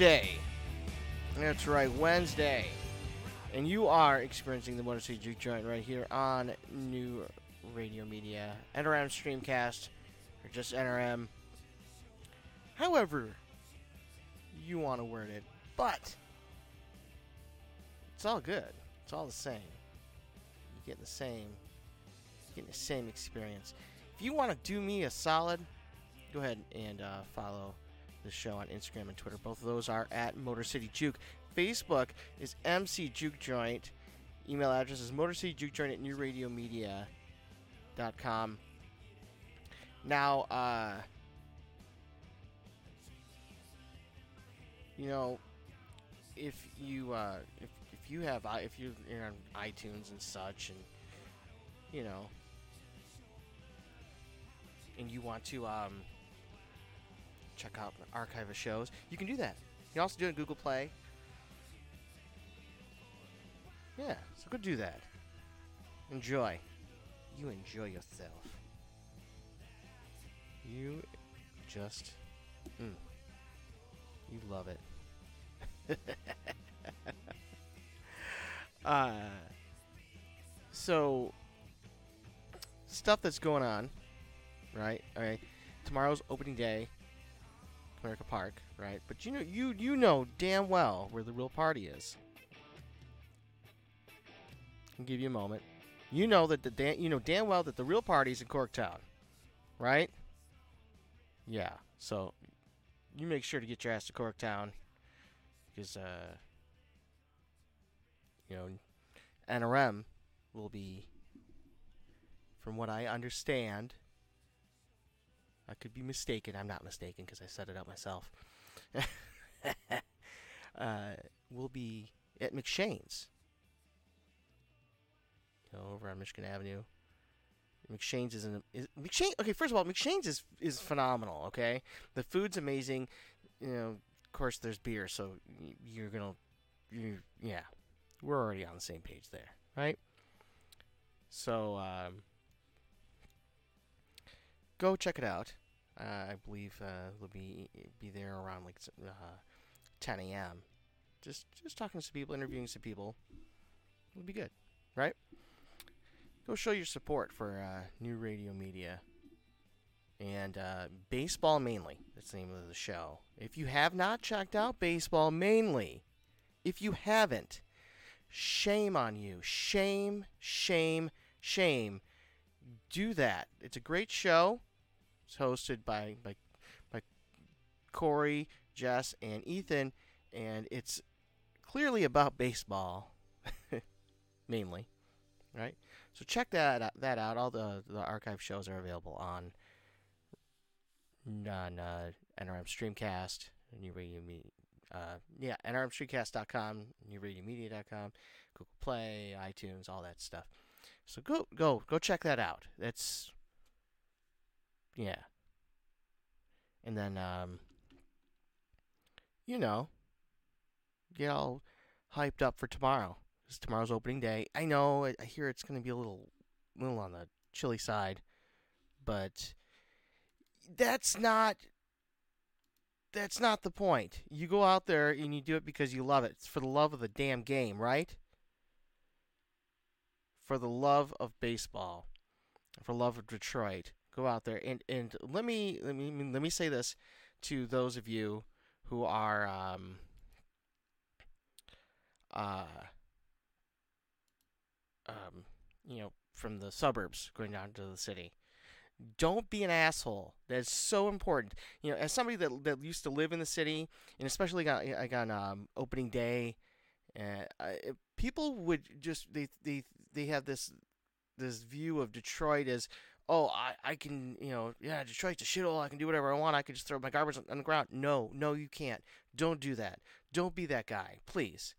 Wednesday. That's right, Wednesday. And you are experiencing the Motor City Juke Joint right here on New Radio Media, NRM Streamcast, or just NRM. However, you want to word it, but it's all good. It's all the same. You get the same, getting the same experience. If you want to do me a solid, go ahead and uh, follow the show on Instagram and Twitter. Both of those are at Motor City Juke. Facebook is MC Juke Joint. Email address is Motor City Juke Joint at newradiomedia.com. Now, uh, you know, if you uh, if if you have if you're on iTunes and such, and you know, and you want to um, check out the archive of shows, you can do that. You can also do it on Google Play. Yeah, so go do that. Enjoy. You enjoy yourself. You just, mm, you love it. uh, so stuff that's going on, right? All right. Tomorrow's opening day, Comerica Park, right? But you know, you you know damn well where the real party is. I'll give you a moment. You know that the damn, you know damn well that the real party is in Corktown, right? Yeah. So you make sure to get your ass to Corktown because uh, you know NRM will be, from what I understand. I could be mistaken. I'm not mistaken because I set it up myself. uh, will be at McShane's you know, over on Michigan Avenue. McShane's is an is McShane. Okay, first of all, McShane's is is phenomenal. Okay, the food's amazing. You know, of course, there's beer, so you're gonna, you yeah, we're already on the same page there, right? So um, go check it out. Uh, I believe uh, they'll be be there around like uh, 10 a.m. Just just talking to some people, interviewing some people. It'll be good, right? go show your support for uh, new radio media and uh, baseball mainly. That's the name of the show. If you have not checked out baseball mainly, if you haven't, shame on you. Shame, shame, shame. Do that. It's a great show. It's hosted by by by Corey, Jess, and Ethan, and it's clearly about baseball mainly, right? So check that that out. All the the archive shows are available on on uh, NRM Streamcast, New Radio Me, uh, yeah, NRMStreamcast.com, NewRadioMedia.com, Google Play, iTunes, all that stuff. So go go go check that out. That's yeah. And then um, you know, get all hyped up for tomorrow It's tomorrow's opening day. I know. I, hear it's going to be a little, little on the chilly side, but that's not. That's not the point. You go out there and you do it because you love it. It's for the love of the damn game, right? For the love of baseball, for love of Detroit. Go out there and and let me let me let me say this to those of you who are um, uh, um, you know, from the suburbs going down to the city. Don't be an asshole. That's so important. You know, as somebody that, that used to live in the city, and especially got like on um, opening day, uh, people would just they they they have this this view of Detroit as oh I, I can you know yeah Detroit's a shithole I can do whatever I want I can just throw my garbage on the ground no no you can't don't do that don't be that guy please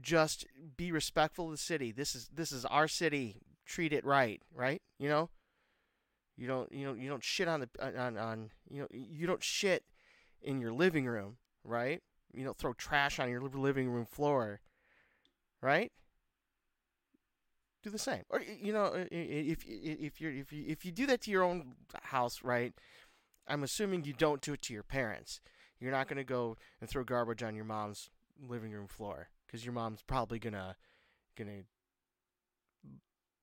just be respectful of the city. This is this is our city. Treat it right, right? You know. You don't you know you don't shit on the on on you know you don't shit in your living room, right? You don't throw trash on your living room floor, right? Do the same, or you know if if you if you if you do that to your own house, right? I'm assuming you don't do it to your parents. You're not going to go and throw garbage on your mom's living room floor because your mom's probably gonna gonna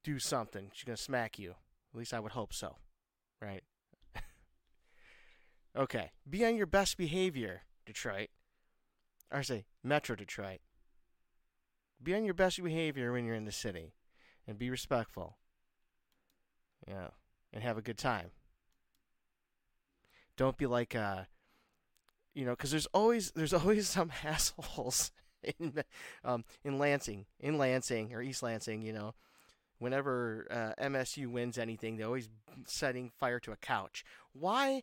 do something. She's gonna smack you. At least I would hope so, right? okay, be on your best behavior, Detroit. Or say Metro Detroit. Be on your best behavior when you're in the city, and be respectful. Yeah, and have a good time. Don't be like uh you know, because there's always there's always some assholes in um, in Lansing, in Lansing or East Lansing, you know, whenever uh, MSU wins anything, they're always setting fire to a couch. Why?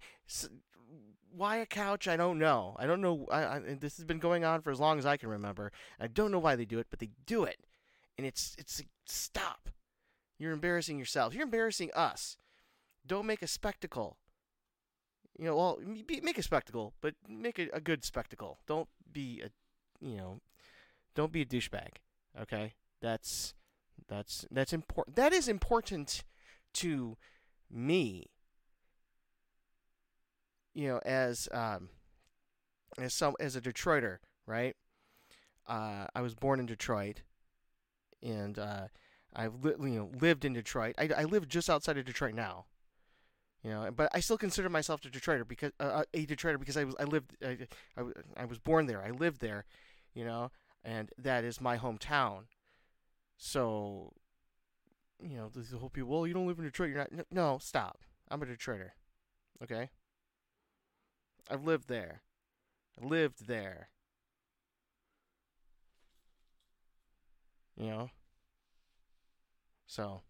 Why a couch? I don't know. I don't know. I, I, this has been going on for as long as I can remember. I don't know why they do it, but they do it, and it's it's stop. You're embarrassing yourself. You're embarrassing us. Don't make a spectacle. You know, well, be, make a spectacle, but make a, a good spectacle. Don't be a, you know, don't be a douchebag. Okay, that's that's that's important. That is important to me. You know, as um, as some as a Detroiter, right? Uh, I was born in Detroit, and uh, I've li- you know lived in Detroit. I, I live just outside of Detroit now. You know, but I still consider myself a Detroiter because uh, uh, a Detroiter because I was I lived I, I, I was born there. I lived there. You know, and that is my hometown. So, you know, the whole people, well, you don't live in Detroit. You're not. No, stop. I'm a Detroiter. Okay. I've lived there. I lived there. You know. So.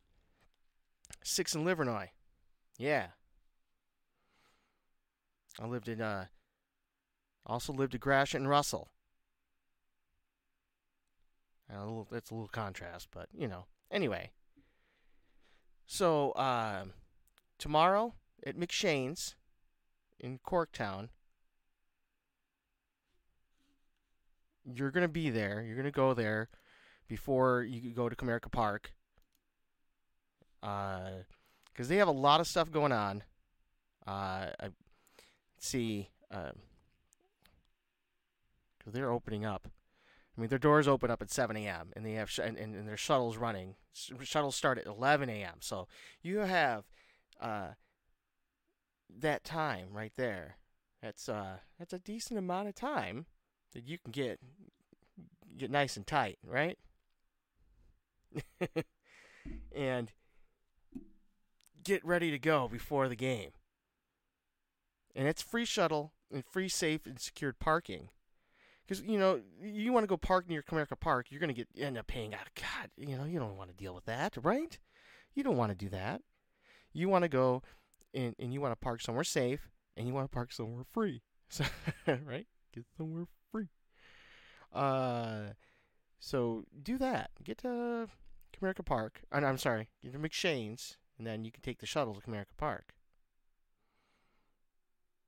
Six in Livernois. Yeah. I lived in uh. Also lived in Gratiot and Russell. A little, it's a little contrast, but you know. Anyway, so uh, tomorrow at McShane's in Corktown, you're gonna be there. You're gonna go there before you go to Comerica Park, because uh, they have a lot of stuff going on. Uh, I see, because uh, they're opening up. I mean, their doors open up at 7 a.m. and they have sh- and, and, and, their shuttles running. Sh- shuttles start at 11 a.m. So you have uh, that time right there. That's uh, that's a decent amount of time that you can get get nice and tight, right? and get ready to go before the game. And it's free shuttle and free, safe, and secured parking because you know you want to go park near Comerica Park, you're gonna get end up paying out. God, you know you don't want to deal with that, right? You don't want to do that. You want to go and and you want to park somewhere safe, and you want to park somewhere free, so, right? Get somewhere free. Uh, so do that. Get to Comerica Park. I'm sorry, get to McShane's, and then you can take the shuttle to Comerica Park.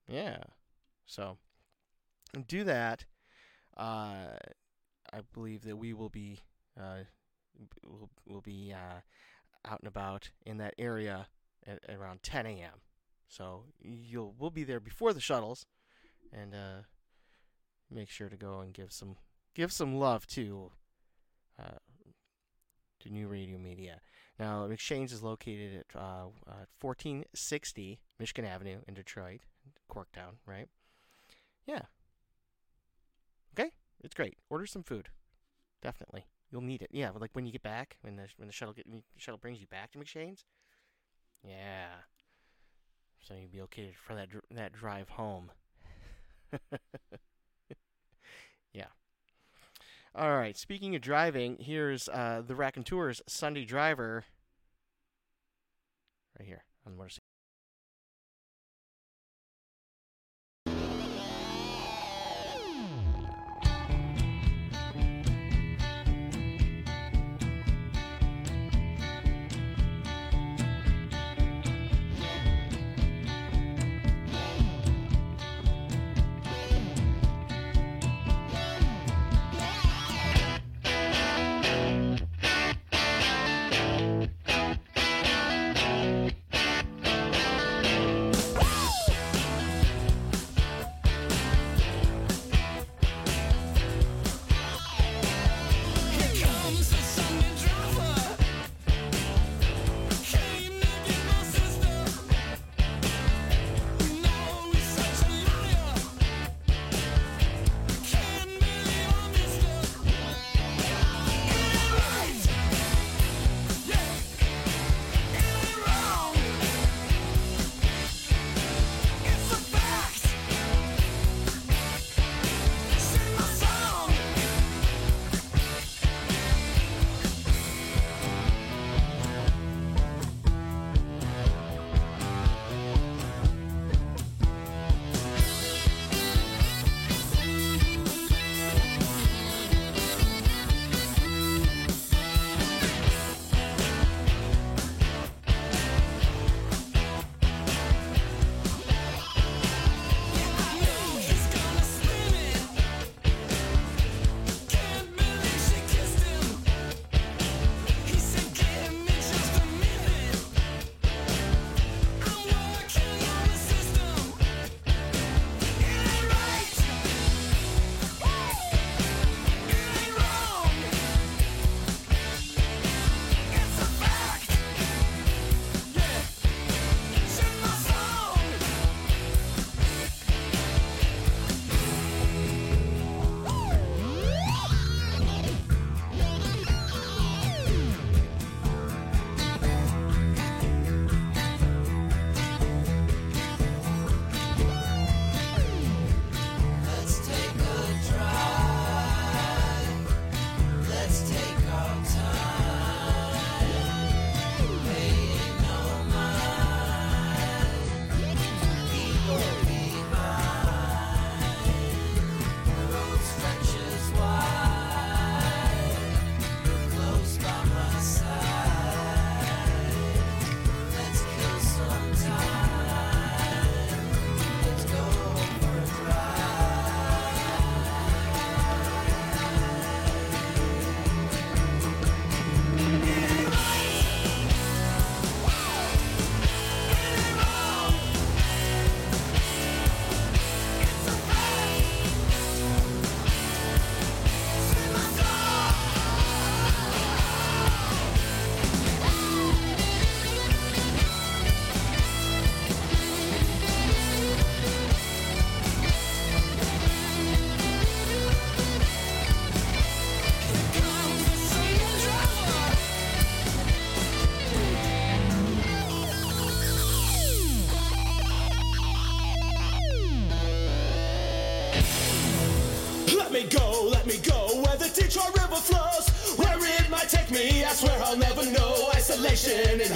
Yeah. So do that uh, I believe that we will be uh, will will be uh, out and about in that area at, at around 10 a.m. So you'll we'll be there before the shuttles, and uh, make sure to go and give some give some love to uh, to New Radio Media. Now, McShane's is located at uh, 1460 Michigan Avenue in Detroit, Corktown, right? Yeah, Okay, it's great. Order some food. Definitely, you'll need it. Yeah, like when you get back, when the when the shuttle get the shuttle brings you back to McShane's. Yeah. So you'd be okay for that that drive home. All right. Speaking of driving, here's uh, the Raconteurs Sunday Driver. Right here on Motor me Isolation and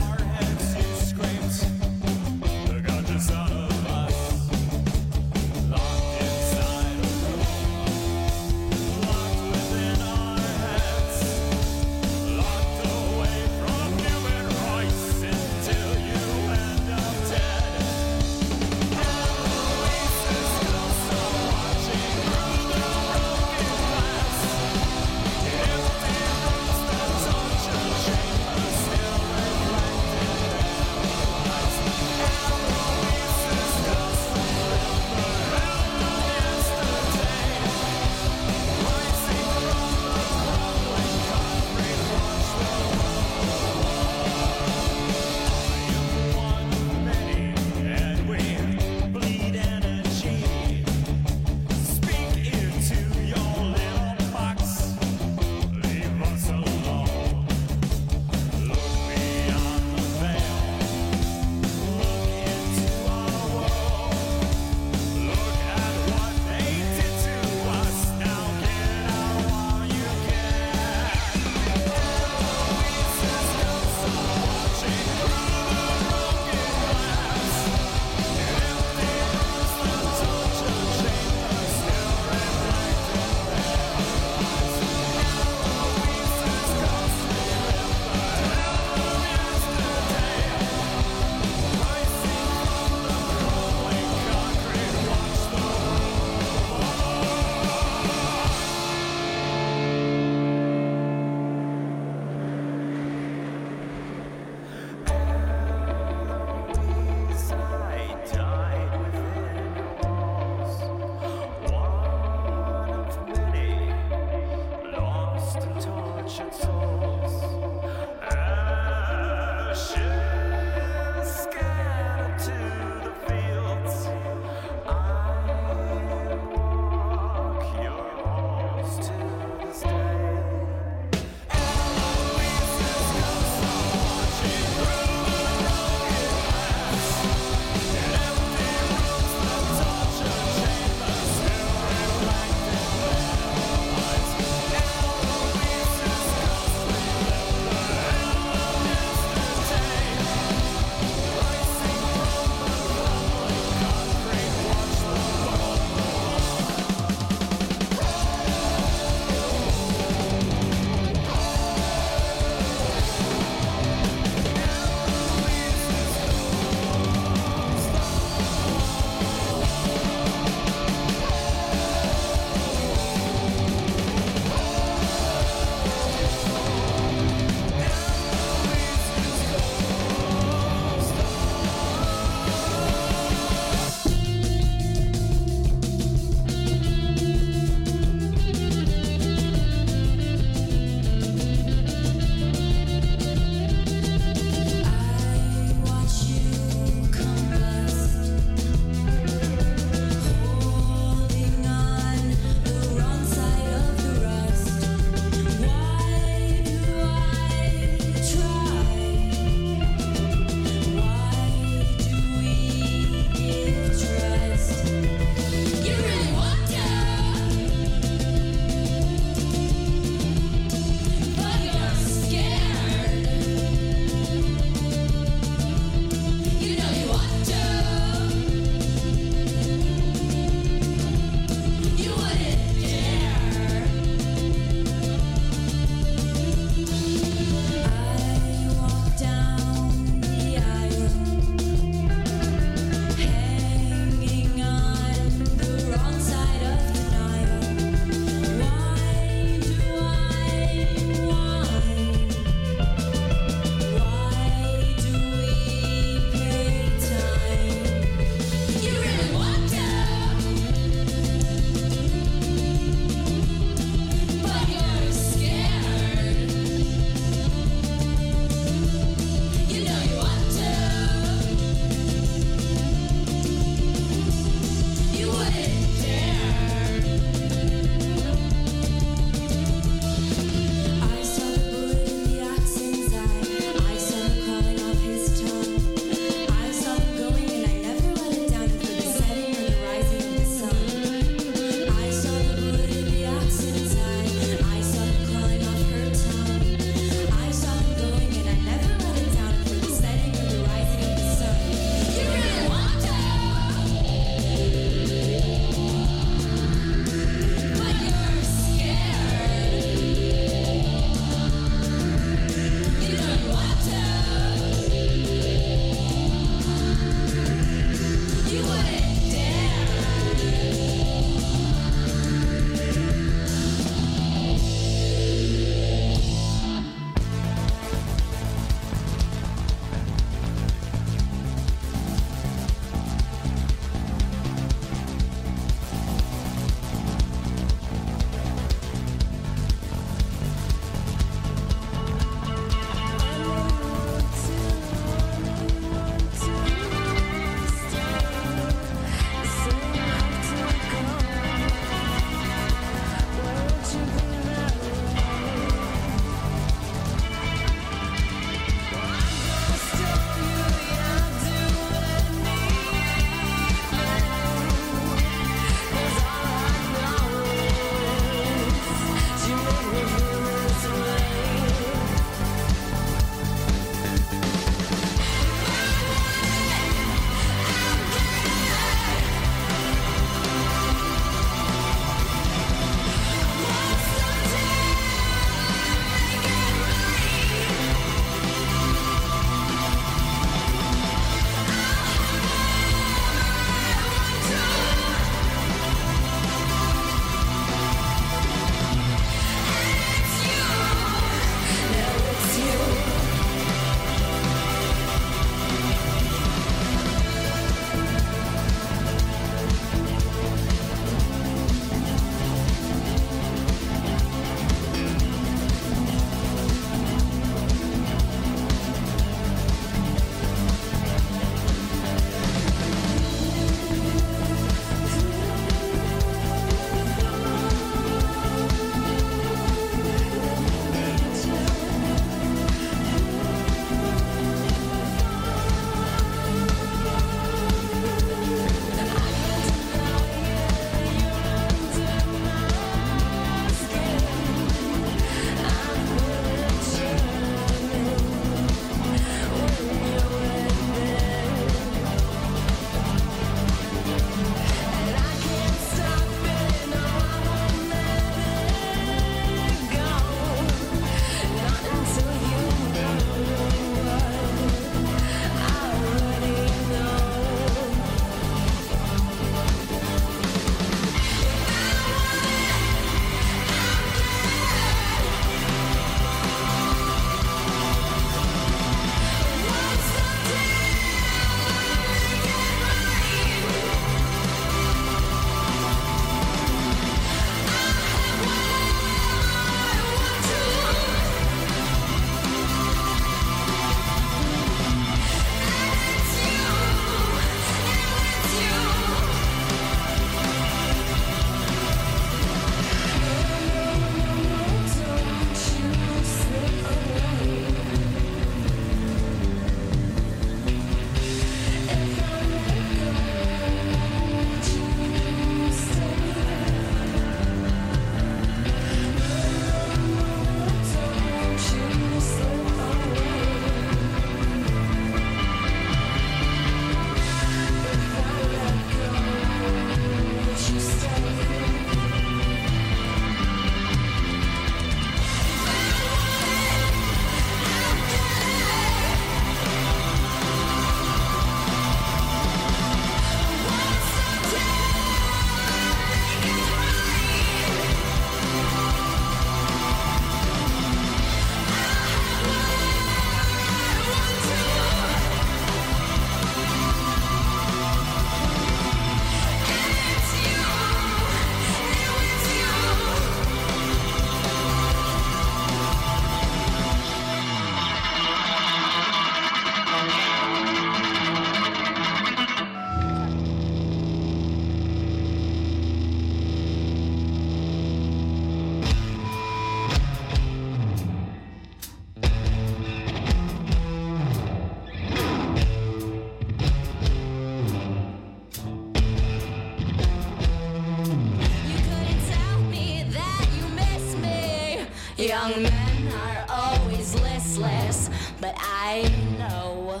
Young men are always listless, but I know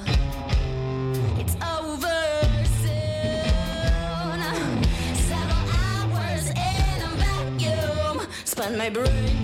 it's over soon. Several hours in a vacuum, spend my brain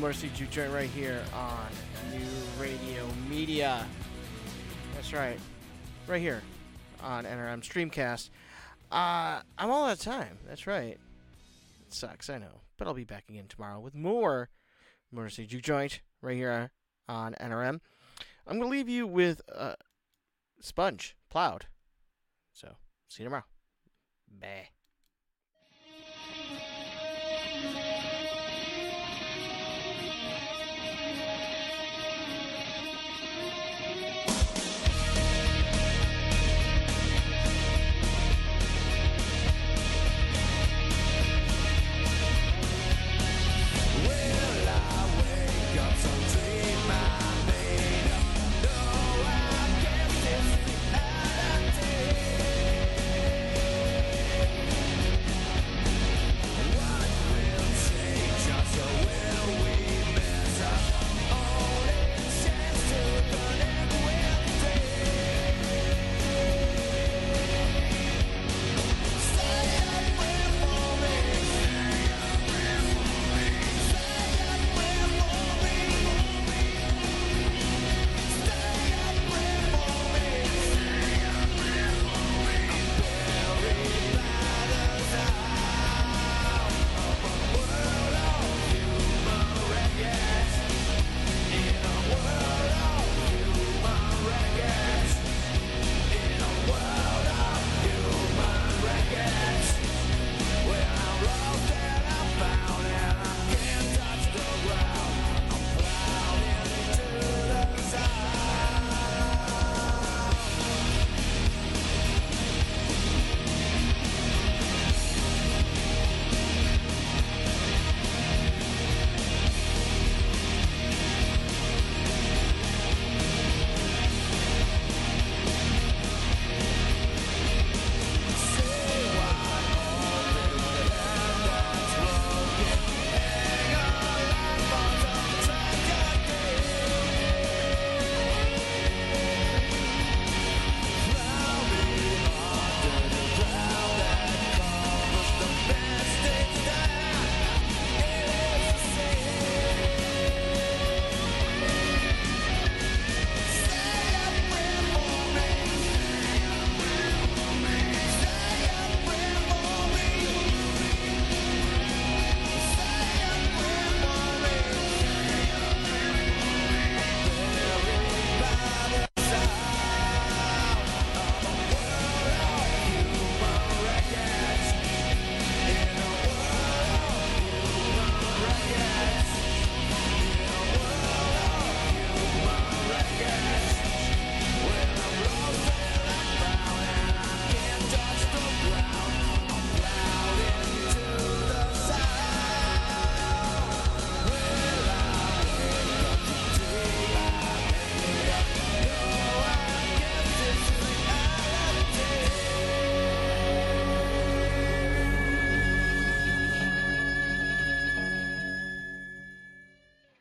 City Juke Joint right here on New Radio Media. That's right, right here on NRM Streamcast. Uh, I'm all out of time. That's right. It sucks, I know, but I'll be back again tomorrow with more City Juke Joint right here on NRM. I'm gonna leave you with uh, Sponge Plowed. So see you tomorrow. Bye.